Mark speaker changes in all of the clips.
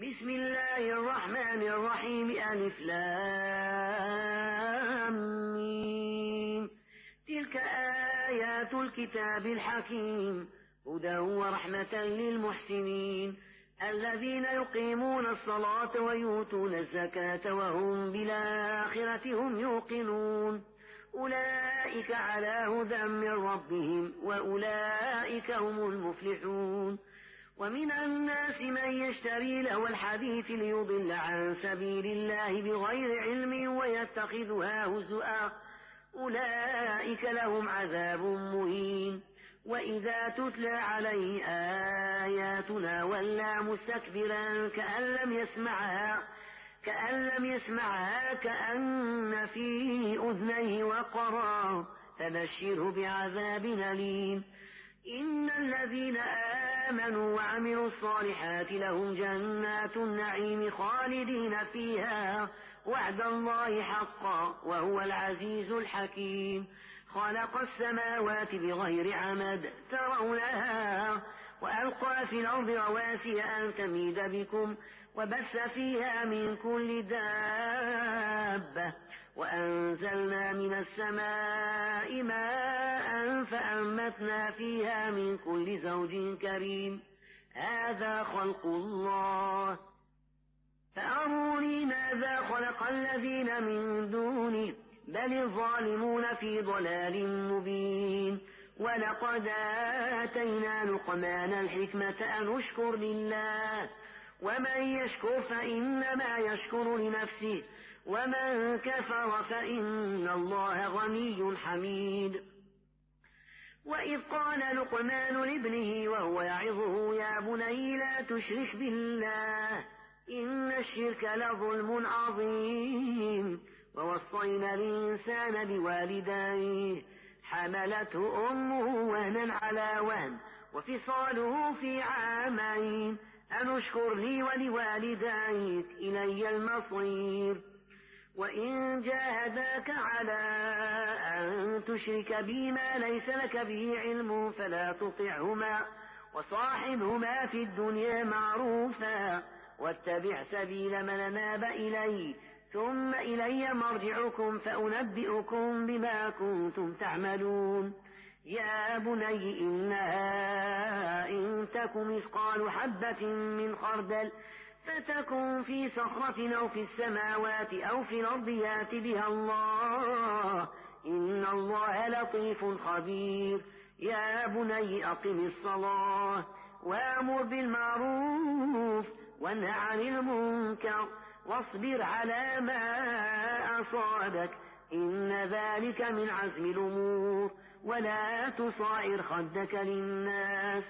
Speaker 1: بسم الله الرحمن الرحيم ألف لام تلك آيات الكتاب الحكيم هدى ورحمة للمحسنين. الذين يقيمون الصلاة ويؤتون الزكاة وهم بالآخرة هم يوقنون. أولئك على هدى من ربهم وأولئك هم المفلحون. ومن الناس من يشتري له الحديث ليضل عن سبيل الله بغير علم ويتخذها هزؤا. أولئك لهم عذاب مهين. وإذا تتلى عليه آياتنا ولى مستكبرا كأن لم يسمعها كأن لم يسمعها كأن في أذنيه وقرا فبشره بعذاب أليم. إن الذين آمنوا وعملوا الصالحات لهم جنات النعيم خالدين فيها وعد الله حقا وهو العزيز الحكيم. خلق السماوات بغير عمد ترونها وألقى في الأرض رواسي أن تميد بكم وبث فيها من كل دابة وأنزلنا من السماء ماء فأنبتنا فيها من كل زوج كريم. هذا خلق الله. فأروني ماذا خلق الذين من دونه بل الظالمون في ضلال مبين. ولقد آتينا لقمان الحكمة أن اشكر لله. ومن يشكر فإنما يشكر لنفسه. ومن كفر فإن الله غني حميد. وإذ قال لقمان لابنه وهو يعظه يا بني لا تشرك بالله إن الشرك لظلم عظيم. ووصينا الإنسان بوالديه حملته أمه وهنا على وهن وفصاله في عامين. أن اشكر لي ولوالديك إلي المصير. وإن جاهداك على أن تشرك بي ما ليس لك به علم فلا تطعهما وصاحبهما في الدنيا معروفا واتبع سبيل من ناب إلي ثم إلي مرجعكم فأنبئكم بما كنتم تعملون يا بني إنها إن تك مثقال حبة من خردل فتكن في صخرة أو في السماوات أو في الأرض يأت بها الله. إن الله لطيف خبير. يا بني أقم الصلاة وأمر بالمعروف وانه عن المنكر واصبر على ما أصابك. إن ذلك من عزم الأمور. ولا تصائر خدك للناس.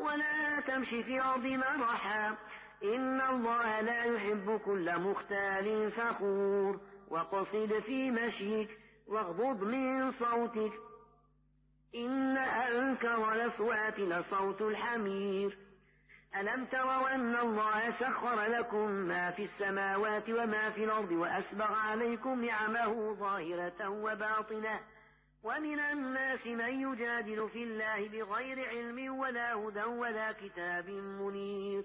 Speaker 1: ولا تمشي في أرض مرحا. إن الله لا يحب كل مختال فخور. وقصد في مشيك واغضض من صوتك. إن أنكر الأصوات لصوت الحمير. ألم تروا أن الله سخر لكم ما في السماوات وما في الأرض وأسبغ عليكم نعمه ظاهرة وباطنة. ومن الناس من يجادل في الله بغير علم ولا هدى ولا كتاب منير.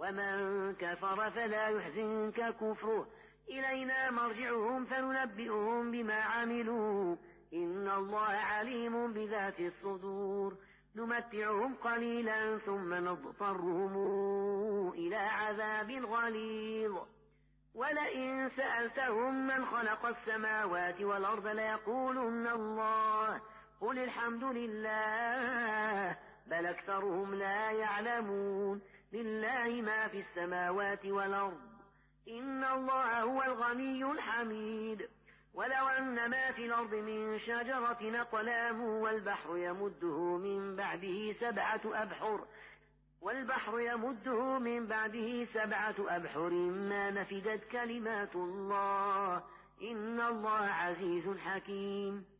Speaker 1: ومن كفر فلا يحزنك كفره. إلينا مرجعهم فننبئهم بما عملوا. إن الله عليم بذات الصدور. نمتعهم قليلا ثم نضطرهم إلى عذاب غليظ ولئن سألتهم من خلق السماوات والأرض ليقولن الله. قل الحمد لله بل أكثرهم لا يعلمون. لله ما في السماوات والأرض. إن الله هو الغني الحميد. ولو أن ما في الأرض من شجرة أقلام والبحر يمده من بعده سبعة أبحر. والبحر يمده من بعده سبعة أبحر. ما نفدت كلمات الله. إن الله عزيز حكيم.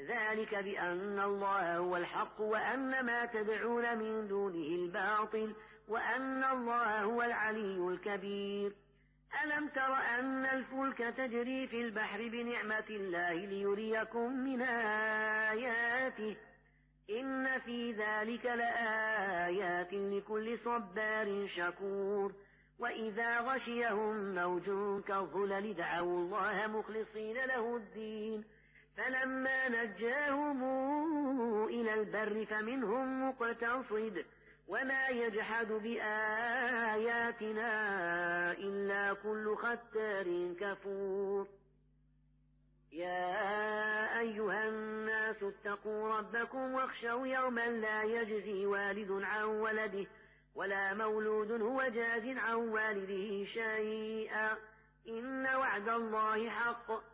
Speaker 1: ذلك بأن الله هو الحق وأن ما تدعون من دونه الباطل وأن الله هو العلي الكبير. ألم تر أن الفلك تجري في البحر بنعمة الله ليريكم من آياته؟ إن في ذلك لآيات لكل صبار شكور. وإذا غشيهم موج كالظلل دعوا الله مخلصين له الدين. فلما نجاهم إلى البر فمنهم مقتصد وما يجحد بآياتنا إلا كل ختار كفور. يا أيها الناس اتقوا ربكم واخشوا يوما لا يجزي والد عن ولده ولا مولود هو جاز عن والده شيئا. إن وعد الله حق.